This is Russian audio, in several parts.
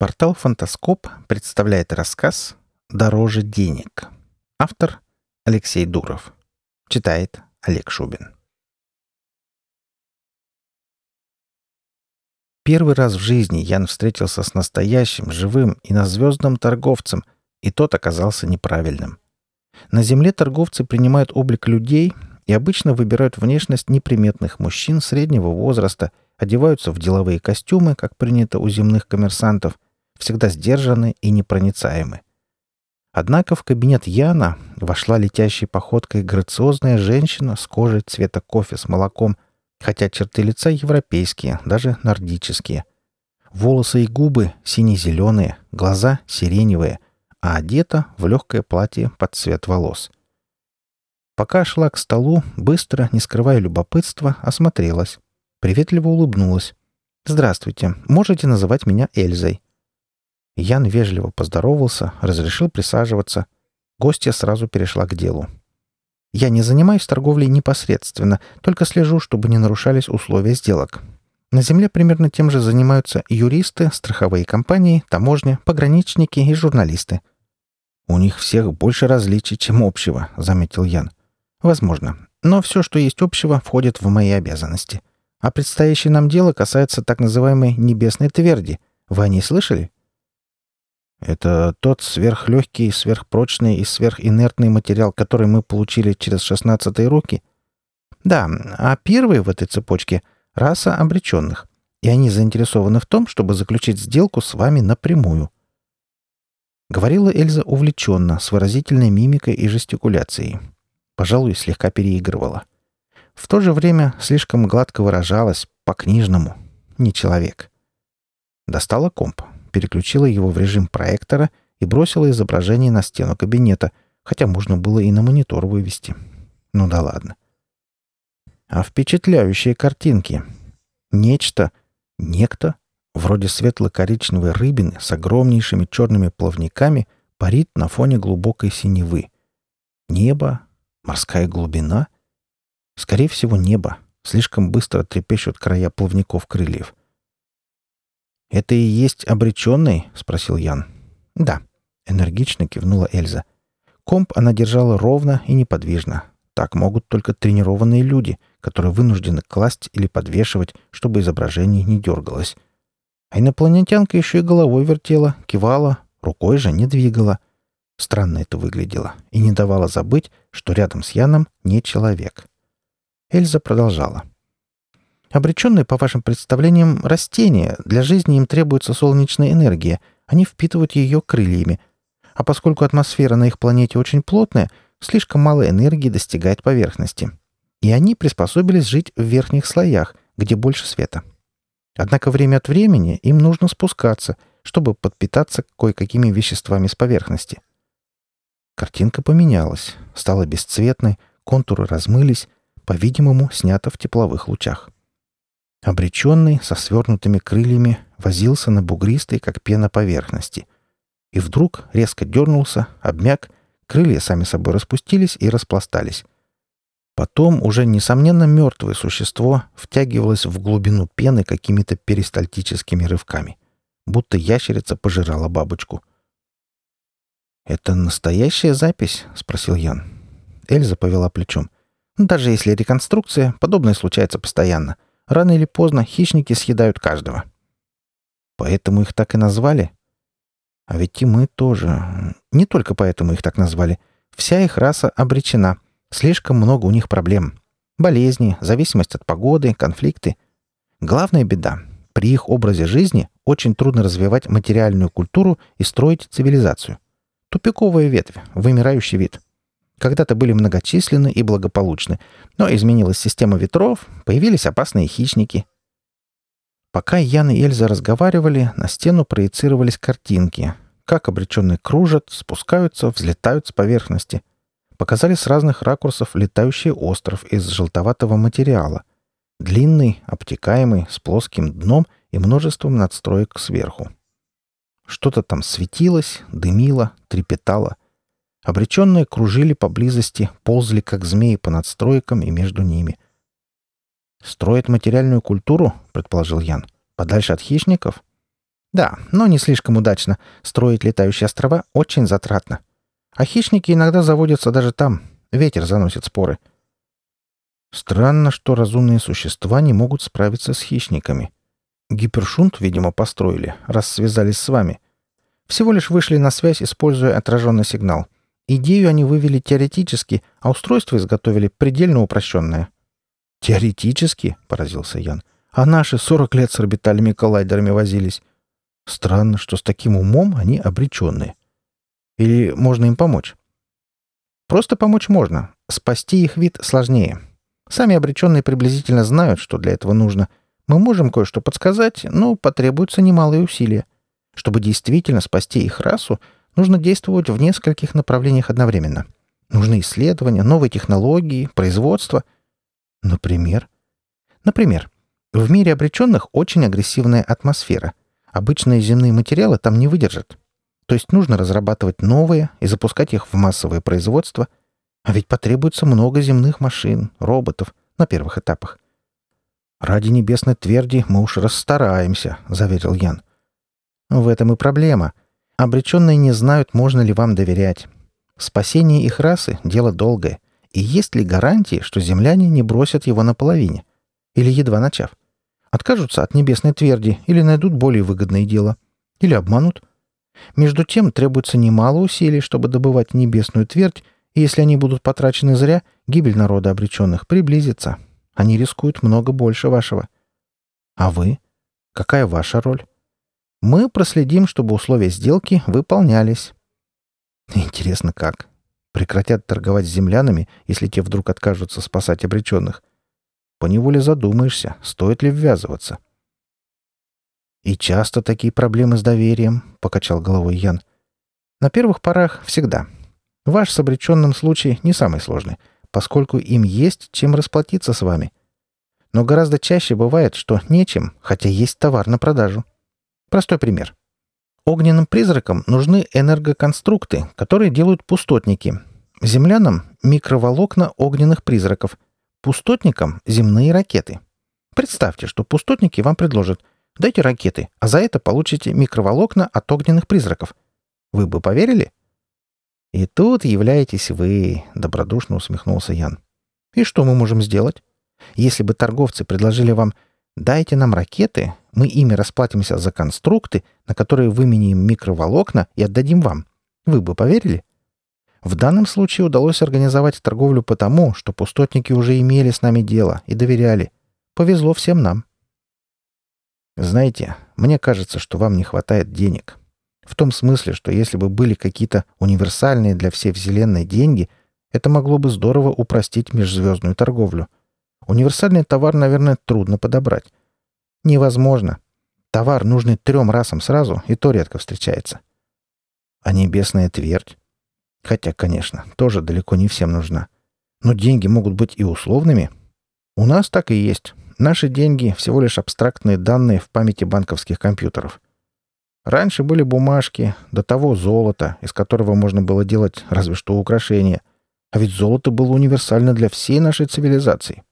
Портал «Фантаскоп» представляет рассказ «Дороже денег». Автор Алексей Дуров. Читает Олег Шубин. Первый раз в жизни Ян встретился с настоящим, живым и назвездным торговцем, и тот оказался неправильным. На Земле торговцы принимают облик людей и обычно выбирают внешность неприметных мужчин среднего возраста, одеваются в деловые костюмы, как принято у земных коммерсантов – всегда сдержаны и непроницаемы. Однако в кабинет Яна вошла летящей походкой грациозная женщина с кожей цвета кофе с молоком, хотя черты лица европейские, даже нордические. Волосы и губы сине-зеленые, глаза сиреневые, а одета в легкое платье под цвет волос. Пока шла к столу, быстро, не скрывая любопытства, осмотрелась. Приветливо улыбнулась. «Здравствуйте. Можете называть меня Эльзой?» Ян вежливо поздоровался, разрешил присаживаться. Гостья сразу перешла к делу. «Я не занимаюсь торговлей непосредственно, только слежу, чтобы не нарушались условия сделок. На Земле примерно тем же занимаются юристы, страховые компании, таможня, пограничники и журналисты». «У них всех больше различий, чем общего», — заметил Ян. «Возможно. Но все, что есть общего, входит в мои обязанности. А предстоящее нам дело касается так называемой «небесной тверди». Вы о ней слышали?» Это тот сверхлегкий, сверхпрочный и сверхинертный материал, который мы получили через шестнадцатые руки? Да, а первый в этой цепочке — раса обреченных. И они заинтересованы в том, чтобы заключить сделку с вами напрямую. Говорила Эльза увлеченно, с выразительной мимикой и жестикуляцией. Пожалуй, слегка переигрывала. В то же время слишком гладко выражалась, по-книжному. Не человек. Достала комп переключила его в режим проектора и бросила изображение на стену кабинета, хотя можно было и на монитор вывести. Ну да ладно. А впечатляющие картинки. Нечто, некто, вроде светло-коричневой рыбины с огромнейшими черными плавниками, парит на фоне глубокой синевы. Небо, морская глубина. Скорее всего, небо. Слишком быстро трепещут края плавников крыльев. «Это и есть обреченный?» — спросил Ян. «Да», — энергично кивнула Эльза. Комп она держала ровно и неподвижно. Так могут только тренированные люди, которые вынуждены класть или подвешивать, чтобы изображение не дергалось. А инопланетянка еще и головой вертела, кивала, рукой же не двигала. Странно это выглядело и не давало забыть, что рядом с Яном не человек. Эльза продолжала. Обреченные, по вашим представлениям, растения. Для жизни им требуется солнечная энергия. Они впитывают ее крыльями. А поскольку атмосфера на их планете очень плотная, слишком мало энергии достигает поверхности. И они приспособились жить в верхних слоях, где больше света. Однако время от времени им нужно спускаться, чтобы подпитаться кое-какими веществами с поверхности. Картинка поменялась, стала бесцветной, контуры размылись, по-видимому, снята в тепловых лучах. Обреченный, со свернутыми крыльями, возился на бугристой, как пена поверхности. И вдруг резко дернулся, обмяк, крылья сами собой распустились и распластались. Потом уже, несомненно, мертвое существо втягивалось в глубину пены какими-то перистальтическими рывками, будто ящерица пожирала бабочку. «Это настоящая запись?» — спросил Ян. Эльза повела плечом. «Даже если реконструкция, подобное случается постоянно. Рано или поздно хищники съедают каждого. Поэтому их так и назвали? А ведь и мы тоже. Не только поэтому их так назвали. Вся их раса обречена. Слишком много у них проблем. Болезни, зависимость от погоды, конфликты. Главная беда. При их образе жизни очень трудно развивать материальную культуру и строить цивилизацию. Тупиковая ветвь, вымирающий вид — когда-то были многочисленны и благополучны, но изменилась система ветров, появились опасные хищники. Пока Ян и Эльза разговаривали, на стену проецировались картинки. Как обреченные кружат, спускаются, взлетают с поверхности. Показали с разных ракурсов летающий остров из желтоватого материала. Длинный, обтекаемый, с плоским дном и множеством надстроек сверху. Что-то там светилось, дымило, трепетало. Обреченные кружили поблизости, ползли, как змеи по надстройкам и между ними. «Строят материальную культуру?» — предположил Ян. «Подальше от хищников?» Да, но не слишком удачно. Строить летающие острова очень затратно. А хищники иногда заводятся даже там. Ветер заносит споры. Странно, что разумные существа не могут справиться с хищниками. Гипершунт, видимо, построили, раз связались с вами. Всего лишь вышли на связь, используя отраженный сигнал. Идею они вывели теоретически, а устройство изготовили предельно упрощенное. «Теоретически?» — поразился Ян. «А наши сорок лет с орбитальными коллайдерами возились. Странно, что с таким умом они обреченные. Или можно им помочь? Просто помочь можно. Спасти их вид сложнее. Сами обреченные приблизительно знают, что для этого нужно. Мы можем кое-что подсказать, но потребуются немалые усилия. Чтобы действительно спасти их расу, нужно действовать в нескольких направлениях одновременно. Нужны исследования, новые технологии, производство. Например? Например, в мире обреченных очень агрессивная атмосфера. Обычные земные материалы там не выдержат. То есть нужно разрабатывать новые и запускать их в массовое производство. А ведь потребуется много земных машин, роботов на первых этапах. «Ради небесной тверди мы уж расстараемся», — заверил Ян. «В этом и проблема. Обреченные не знают, можно ли вам доверять. Спасение их расы — дело долгое. И есть ли гарантии, что земляне не бросят его наполовине? Или едва начав? Откажутся от небесной тверди или найдут более выгодное дело. Или обманут. Между тем требуется немало усилий, чтобы добывать небесную твердь, и если они будут потрачены зря, гибель народа обреченных приблизится. Они рискуют много больше вашего. А вы? Какая ваша роль? Мы проследим, чтобы условия сделки выполнялись. Интересно, как? Прекратят торговать землянами, если те вдруг откажутся спасать обреченных. Поневоле задумаешься, стоит ли ввязываться. «И часто такие проблемы с доверием», — покачал головой Ян. «На первых порах всегда. Ваш с обреченным случай не самый сложный, поскольку им есть чем расплатиться с вами. Но гораздо чаще бывает, что нечем, хотя есть товар на продажу. Простой пример. Огненным призракам нужны энергоконструкты, которые делают пустотники. Землянам — микроволокна огненных призраков — Пустотникам — земные ракеты. Представьте, что пустотники вам предложат «дайте ракеты, а за это получите микроволокна от огненных призраков». Вы бы поверили? «И тут являетесь вы», — добродушно усмехнулся Ян. «И что мы можем сделать? Если бы торговцы предложили вам «дайте нам ракеты, мы ими расплатимся за конструкты, на которые выменим микроволокна и отдадим вам», вы бы поверили? В данном случае удалось организовать торговлю потому, что пустотники уже имели с нами дело и доверяли. Повезло всем нам. Знаете, мне кажется, что вам не хватает денег. В том смысле, что если бы были какие-то универсальные для всей Вселенной деньги, это могло бы здорово упростить межзвездную торговлю. Универсальный товар, наверное, трудно подобрать. Невозможно. Товар, нужный трем расам сразу, и то редко встречается. А небесная твердь? Хотя, конечно, тоже далеко не всем нужна. Но деньги могут быть и условными. У нас так и есть. Наши деньги — всего лишь абстрактные данные в памяти банковских компьютеров. Раньше были бумажки, до того золото, из которого можно было делать разве что украшения. А ведь золото было универсально для всей нашей цивилизации.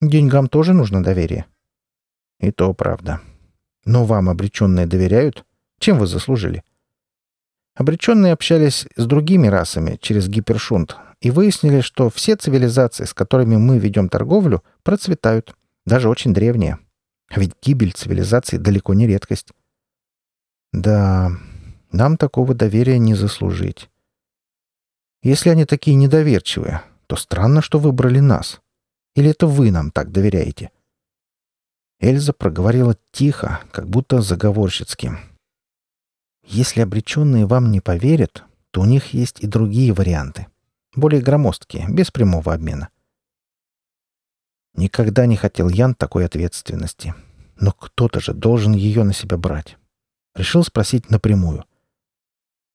Деньгам тоже нужно доверие. И то правда. Но вам обреченные доверяют? Чем вы заслужили? Обреченные общались с другими расами через гипершунт и выяснили, что все цивилизации, с которыми мы ведем торговлю, процветают, даже очень древние. Ведь гибель цивилизации далеко не редкость. Да, нам такого доверия не заслужить. Если они такие недоверчивые, то странно, что выбрали нас. Или это вы нам так доверяете?» Эльза проговорила тихо, как будто заговорщицки. Если обреченные вам не поверят, то у них есть и другие варианты. Более громоздкие, без прямого обмена. Никогда не хотел Ян такой ответственности. Но кто-то же должен ее на себя брать. Решил спросить напрямую.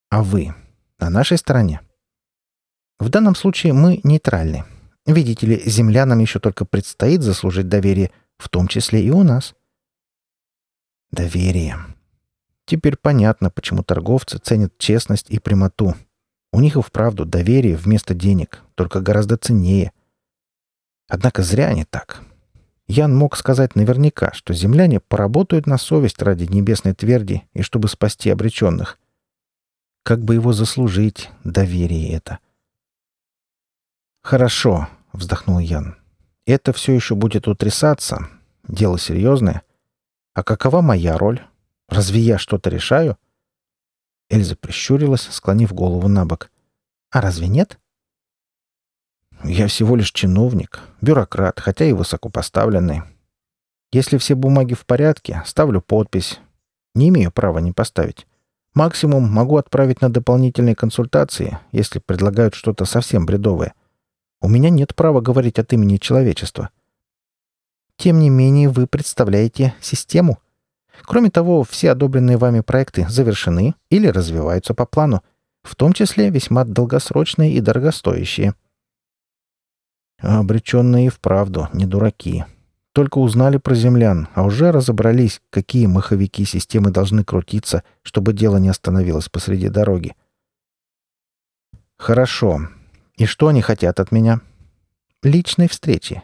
«А вы на нашей стороне?» В данном случае мы нейтральны. Видите ли, землянам еще только предстоит заслужить доверие, в том числе и у нас. Доверие. Теперь понятно, почему торговцы ценят честность и прямоту. У них и вправду доверие вместо денег, только гораздо ценнее. Однако зря они так. Ян мог сказать наверняка, что земляне поработают на совесть ради небесной тверди и чтобы спасти обреченных. Как бы его заслужить, доверие это? «Хорошо», — вздохнул Ян. «Это все еще будет утрясаться. Дело серьезное. А какова моя роль? Разве я что-то решаю?» Эльза прищурилась, склонив голову на бок. «А разве нет?» «Я всего лишь чиновник, бюрократ, хотя и высокопоставленный. Если все бумаги в порядке, ставлю подпись. Не имею права не поставить. Максимум могу отправить на дополнительные консультации, если предлагают что-то совсем бредовое. У меня нет права говорить от имени человечества. Тем не менее, вы представляете систему. Кроме того, все одобренные вами проекты завершены или развиваются по плану, в том числе весьма долгосрочные и дорогостоящие. Обреченные вправду не дураки. Только узнали про землян, а уже разобрались, какие маховики системы должны крутиться, чтобы дело не остановилось посреди дороги. «Хорошо. И что они хотят от меня?» «Личной встречи».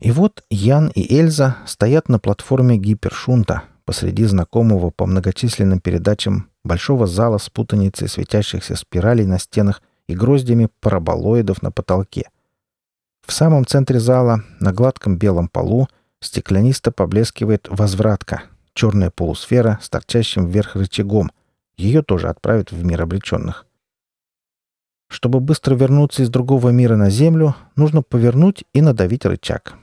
И вот Ян и Эльза стоят на платформе гипершунта посреди знакомого по многочисленным передачам большого зала с путаницей светящихся спиралей на стенах и гроздями параболоидов на потолке — в самом центре зала, на гладком белом полу, стеклянисто поблескивает возвратка, черная полусфера с торчащим вверх рычагом. Ее тоже отправят в мир обреченных. Чтобы быстро вернуться из другого мира на Землю, нужно повернуть и надавить рычаг.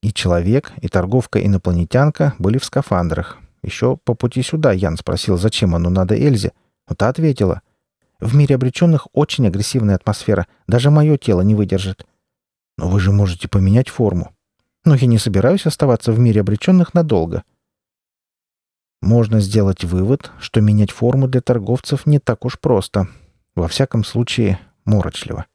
И человек, и торговка-инопланетянка были в скафандрах. Еще по пути сюда Ян спросил, зачем оно надо Эльзе. Но та ответила. «В мире обреченных очень агрессивная атмосфера. Даже мое тело не выдержит. Но вы же можете поменять форму. Но я не собираюсь оставаться в мире обреченных надолго. Можно сделать вывод, что менять форму для торговцев не так уж просто. Во всяком случае, морочливо.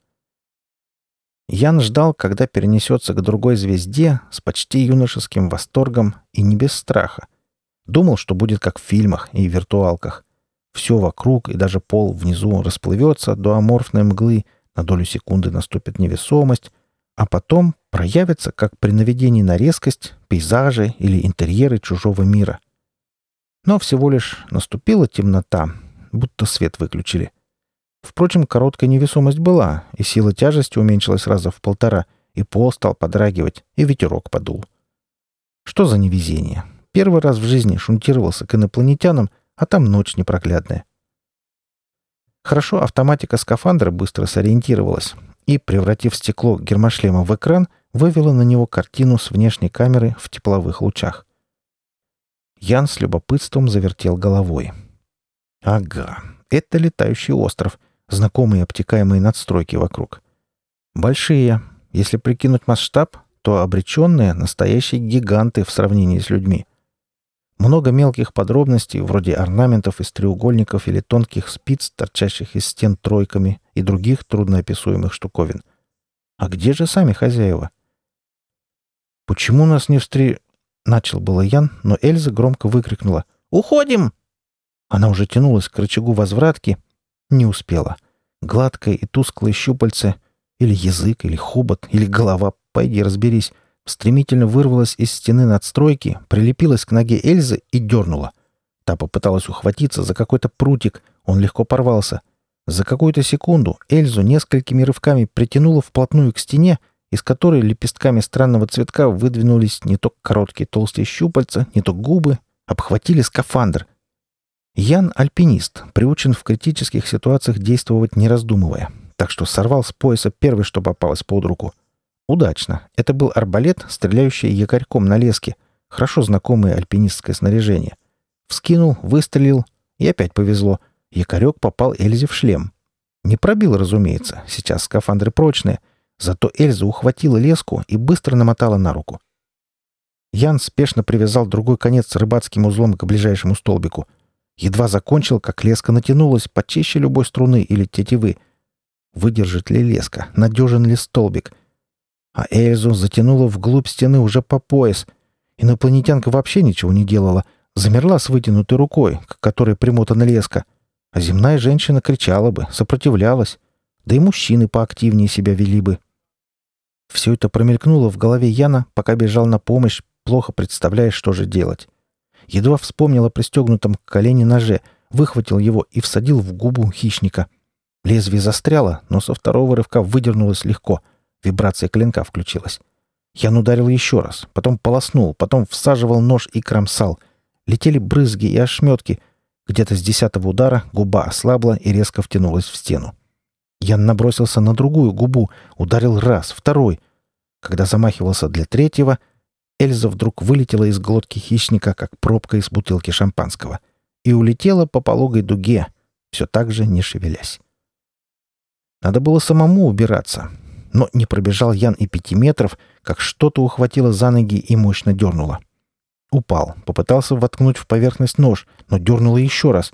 Ян ждал, когда перенесется к другой звезде с почти юношеским восторгом и не без страха. Думал, что будет как в фильмах и виртуалках. Все вокруг и даже пол внизу расплывется до аморфной мглы, на долю секунды наступит невесомость, а потом проявятся, как при наведении на резкость, пейзажи или интерьеры чужого мира. Но всего лишь наступила темнота, будто свет выключили. Впрочем, короткая невесомость была, и сила тяжести уменьшилась раза в полтора, и пол стал подрагивать, и ветерок подул. Что за невезение? Первый раз в жизни шунтировался к инопланетянам, а там ночь непроглядная. Хорошо автоматика скафандра быстро сориентировалась, и, превратив стекло гермошлема в экран, вывела на него картину с внешней камеры в тепловых лучах. Ян с любопытством завертел головой. «Ага, это летающий остров, знакомые обтекаемые надстройки вокруг. Большие. Если прикинуть масштаб, то обреченные — настоящие гиганты в сравнении с людьми. Много мелких подробностей, вроде орнаментов из треугольников или тонких спиц, торчащих из стен тройками и других трудноописуемых штуковин. А где же сами хозяева? «Почему нас не встре...» — начал было Ян, но Эльза громко выкрикнула. «Уходим!» Она уже тянулась к рычагу возвратки. Не успела. Гладкое и тусклое щупальце, или язык, или хобот, или голова, пойди разберись, стремительно вырвалась из стены надстройки, прилепилась к ноге Эльзы и дернула. Та попыталась ухватиться за какой-то прутик, он легко порвался. За какую-то секунду Эльзу несколькими рывками притянула вплотную к стене, из которой лепестками странного цветка выдвинулись не то короткие толстые щупальца, не то губы, обхватили скафандр. Ян — альпинист, приучен в критических ситуациях действовать не раздумывая, так что сорвал с пояса первый, что попалось под руку — Удачно. Это был арбалет, стреляющий якорьком на леске. Хорошо знакомое альпинистское снаряжение. Вскинул, выстрелил, и опять повезло. Якорек попал Эльзе в шлем. Не пробил, разумеется. Сейчас скафандры прочные. Зато Эльза ухватила леску и быстро намотала на руку. Ян спешно привязал другой конец рыбацким узлом к ближайшему столбику. Едва закончил, как леска натянулась почище любой струны или тетивы. Выдержит ли леска? Надежен ли столбик? — а Эльзу затянуло вглубь стены уже по пояс. Инопланетянка вообще ничего не делала. Замерла с вытянутой рукой, к которой примотана леска. А земная женщина кричала бы, сопротивлялась. Да и мужчины поактивнее себя вели бы. Все это промелькнуло в голове Яна, пока бежал на помощь, плохо представляя, что же делать. Едва вспомнил о пристегнутом к колени ноже, выхватил его и всадил в губу хищника. Лезвие застряло, но со второго рывка выдернулось легко. Вибрация клинка включилась. Ян ударил еще раз, потом полоснул, потом всаживал нож и кромсал. Летели брызги и ошметки. Где-то с десятого удара губа ослабла и резко втянулась в стену. Ян набросился на другую губу, ударил раз, второй. Когда замахивался для третьего, Эльза вдруг вылетела из глотки хищника, как пробка из бутылки шампанского, и улетела по пологой дуге, все так же не шевелясь. Надо было самому убираться, но не пробежал Ян и пяти метров, как что-то ухватило за ноги и мощно дернуло. Упал, попытался воткнуть в поверхность нож, но дернуло еще раз.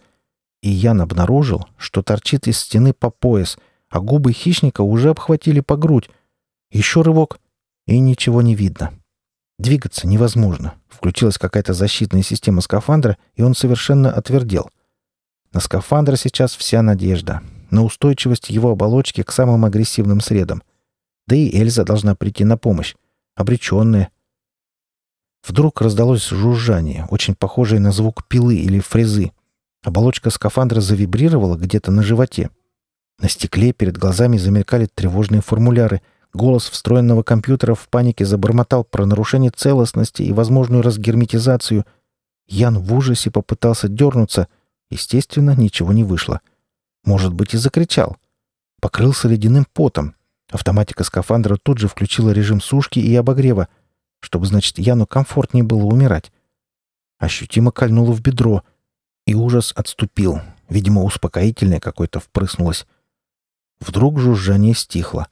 И Ян обнаружил, что торчит из стены по пояс, а губы хищника уже обхватили по грудь. Еще рывок, и ничего не видно. Двигаться невозможно. Включилась какая-то защитная система скафандра, и он совершенно отвердел. На скафандр сейчас вся надежда. На устойчивость его оболочки к самым агрессивным средам. Да и Эльза должна прийти на помощь. Обреченная. Вдруг раздалось жужжание, очень похожее на звук пилы или фрезы. Оболочка скафандра завибрировала где-то на животе. На стекле перед глазами замелькали тревожные формуляры. Голос встроенного компьютера в панике забормотал про нарушение целостности и возможную разгерметизацию. Ян в ужасе попытался дернуться. Естественно, ничего не вышло. Может быть, и закричал. Покрылся ледяным потом. Автоматика скафандра тут же включила режим сушки и обогрева, чтобы, значит, Яну комфортнее было умирать. Ощутимо кольнуло в бедро, и ужас отступил. Видимо, успокоительное какое-то впрыснулось. Вдруг жужжание стихло.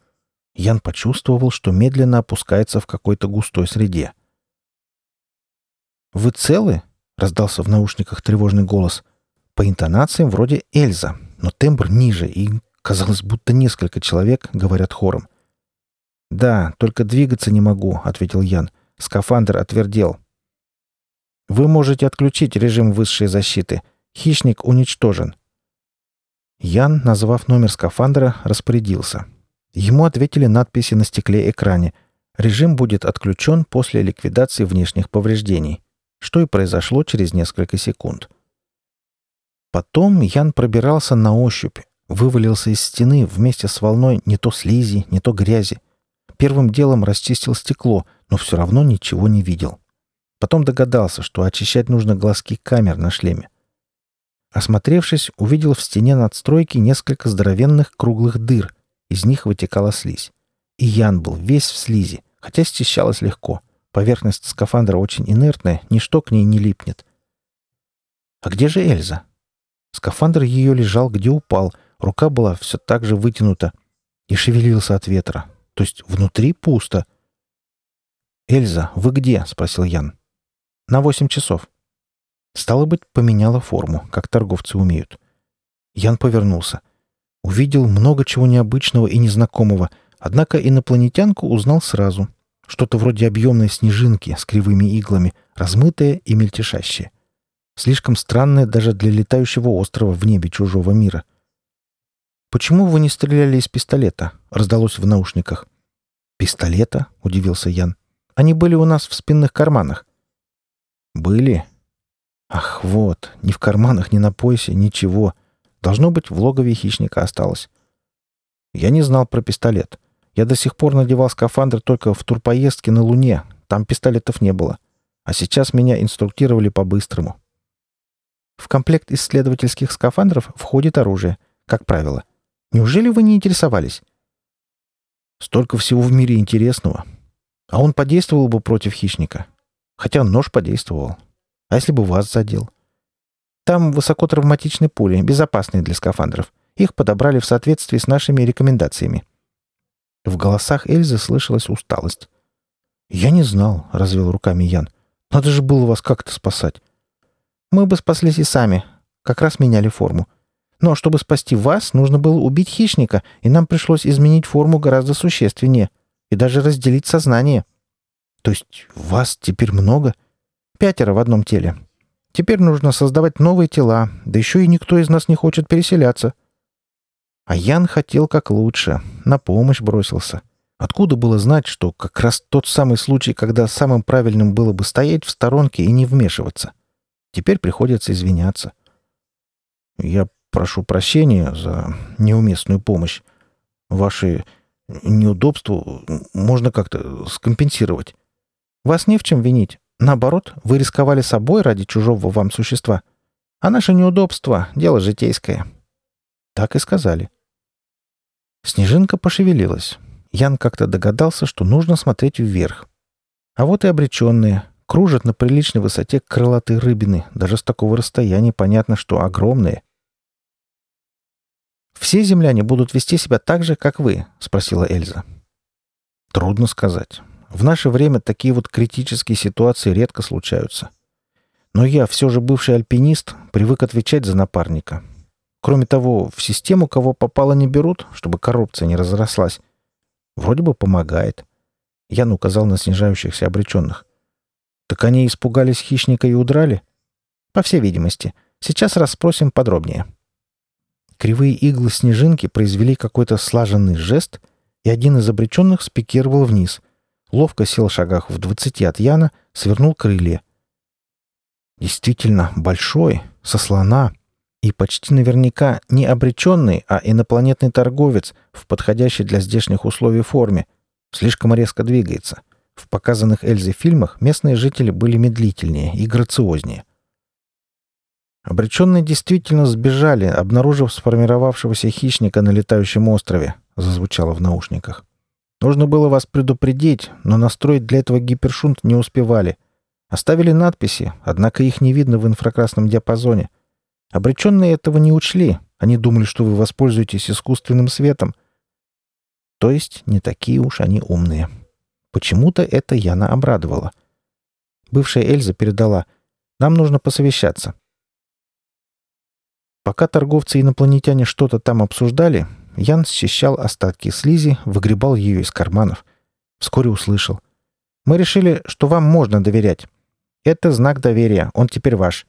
Ян почувствовал, что медленно опускается в какой-то густой среде. «Вы целы?» — раздался в наушниках тревожный голос. По интонациям вроде Эльза, но тембр ниже, и Казалось, будто несколько человек говорят хором. «Да, только двигаться не могу», — ответил Ян. «Скафандр отвердел». «Вы можете отключить режим высшей защиты. Хищник уничтожен». Ян, назвав номер скафандра, распорядился. Ему ответили надписи на стекле экране. Режим будет отключен после ликвидации внешних повреждений, что и произошло через несколько секунд. Потом Ян пробирался на ощупь, Вывалился из стены вместе с волной не то слизи, не то грязи. Первым делом расчистил стекло, но все равно ничего не видел. Потом догадался, что очищать нужно глазки камер на шлеме. Осмотревшись, увидел в стене надстройки несколько здоровенных круглых дыр. Из них вытекала слизь. И Ян был весь в слизи, хотя счищалось легко. Поверхность скафандра очень инертная, ничто к ней не липнет. А где же Эльза? Скафандр ее лежал, где упал — Рука была все так же вытянута и шевелился от ветра. То есть внутри пусто. «Эльза, вы где?» — спросил Ян. «На восемь часов». Стало быть, поменяла форму, как торговцы умеют. Ян повернулся. Увидел много чего необычного и незнакомого, однако инопланетянку узнал сразу. Что-то вроде объемной снежинки с кривыми иглами, размытое и мельтешащее. Слишком странное даже для летающего острова в небе чужого мира — «Почему вы не стреляли из пистолета?» — раздалось в наушниках. «Пистолета?» — удивился Ян. «Они были у нас в спинных карманах». «Были?» «Ах, вот, ни в карманах, ни на поясе, ничего. Должно быть, в логове хищника осталось». «Я не знал про пистолет. Я до сих пор надевал скафандр только в турпоездке на Луне. Там пистолетов не было. А сейчас меня инструктировали по-быстрому». В комплект исследовательских скафандров входит оружие, как правило — Неужели вы не интересовались? Столько всего в мире интересного. А он подействовал бы против хищника. Хотя нож подействовал. А если бы вас задел? Там высокотравматичные пули, безопасные для скафандров. Их подобрали в соответствии с нашими рекомендациями. В голосах Эльзы слышалась усталость. «Я не знал», — развел руками Ян. «Надо же было вас как-то спасать». «Мы бы спаслись и сами. Как раз меняли форму. Но чтобы спасти вас, нужно было убить хищника, и нам пришлось изменить форму гораздо существеннее и даже разделить сознание. То есть вас теперь много? Пятеро в одном теле. Теперь нужно создавать новые тела, да еще и никто из нас не хочет переселяться. А Ян хотел как лучше, на помощь бросился. Откуда было знать, что как раз тот самый случай, когда самым правильным было бы стоять в сторонке и не вмешиваться? Теперь приходится извиняться. Я прошу прощения за неуместную помощь. Ваши неудобства можно как-то скомпенсировать. Вас не в чем винить. Наоборот, вы рисковали собой ради чужого вам существа. А наше неудобство — дело житейское. Так и сказали. Снежинка пошевелилась. Ян как-то догадался, что нужно смотреть вверх. А вот и обреченные. Кружат на приличной высоте крылатые рыбины. Даже с такого расстояния понятно, что огромные. «Все земляне будут вести себя так же, как вы?» — спросила Эльза. «Трудно сказать. В наше время такие вот критические ситуации редко случаются. Но я, все же бывший альпинист, привык отвечать за напарника. Кроме того, в систему кого попало не берут, чтобы коррупция не разрослась. Вроде бы помогает. Ян указал на снижающихся обреченных. Так они испугались хищника и удрали? По всей видимости. Сейчас расспросим подробнее. Кривые иглы снежинки произвели какой-то слаженный жест, и один из обреченных спикировал вниз. Ловко сел в шагах в двадцати от Яна, свернул крылья. Действительно большой, со слона — и почти наверняка не обреченный, а инопланетный торговец в подходящей для здешних условий форме. Слишком резко двигается. В показанных Эльзе фильмах местные жители были медлительнее и грациознее. Обреченные действительно сбежали, обнаружив сформировавшегося хищника на летающем острове, зазвучало в наушниках. Нужно было вас предупредить, но настроить для этого гипершунт не успевали. Оставили надписи, однако их не видно в инфракрасном диапазоне. Обреченные этого не учли. Они думали, что вы воспользуетесь искусственным светом. То есть не такие уж они умные. Почему-то это Яна обрадовала. Бывшая Эльза передала «Нам нужно посовещаться». Пока торговцы-инопланетяне что-то там обсуждали, Ян счищал остатки слизи, выгребал ее из карманов. Вскоре услышал. «Мы решили, что вам можно доверять. Это знак доверия, он теперь ваш.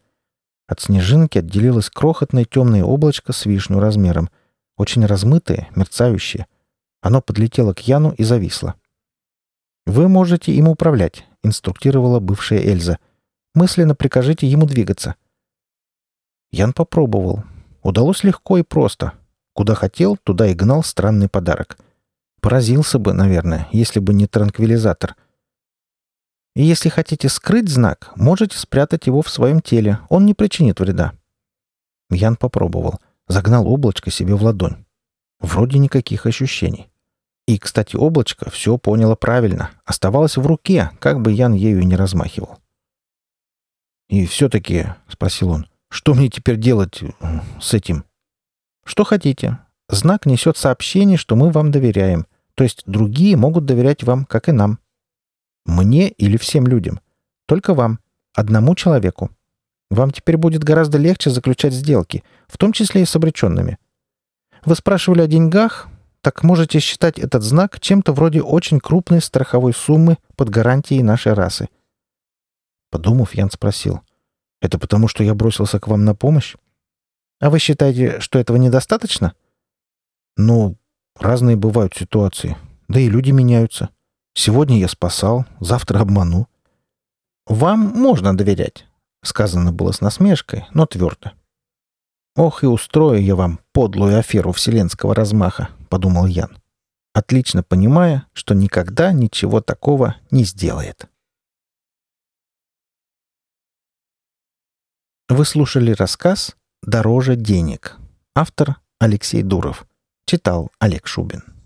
От снежинки отделилось крохотное темное облачко с вишню размером, очень размытое, мерцающее. Оно подлетело к Яну и зависло. «Вы можете им управлять», — инструктировала бывшая Эльза. «Мысленно прикажите ему двигаться». Ян попробовал. Удалось легко и просто. Куда хотел, туда и гнал странный подарок. Поразился бы, наверное, если бы не транквилизатор — и если хотите скрыть знак, можете спрятать его в своем теле. Он не причинит вреда. Ян попробовал. Загнал облачко себе в ладонь. Вроде никаких ощущений. И, кстати, облачко все поняло правильно. Оставалось в руке, как бы Ян ею не размахивал. «И все-таки», — спросил он, — «что мне теперь делать с этим?» «Что хотите. Знак несет сообщение, что мы вам доверяем. То есть другие могут доверять вам, как и нам. Мне или всем людям? Только вам. Одному человеку. Вам теперь будет гораздо легче заключать сделки, в том числе и с обреченными. Вы спрашивали о деньгах? Так можете считать этот знак чем-то вроде очень крупной страховой суммы под гарантией нашей расы. Подумав, Ян спросил. «Это потому, что я бросился к вам на помощь? А вы считаете, что этого недостаточно?» «Ну, разные бывают ситуации. Да и люди меняются. Сегодня я спасал, завтра обману. Вам можно доверять, сказано было с насмешкой, но твердо. Ох, и устрою я вам подлую аферу вселенского размаха, подумал Ян, отлично понимая, что никогда ничего такого не сделает. Вы слушали рассказ «Дороже денег». Автор Алексей Дуров. Читал Олег Шубин.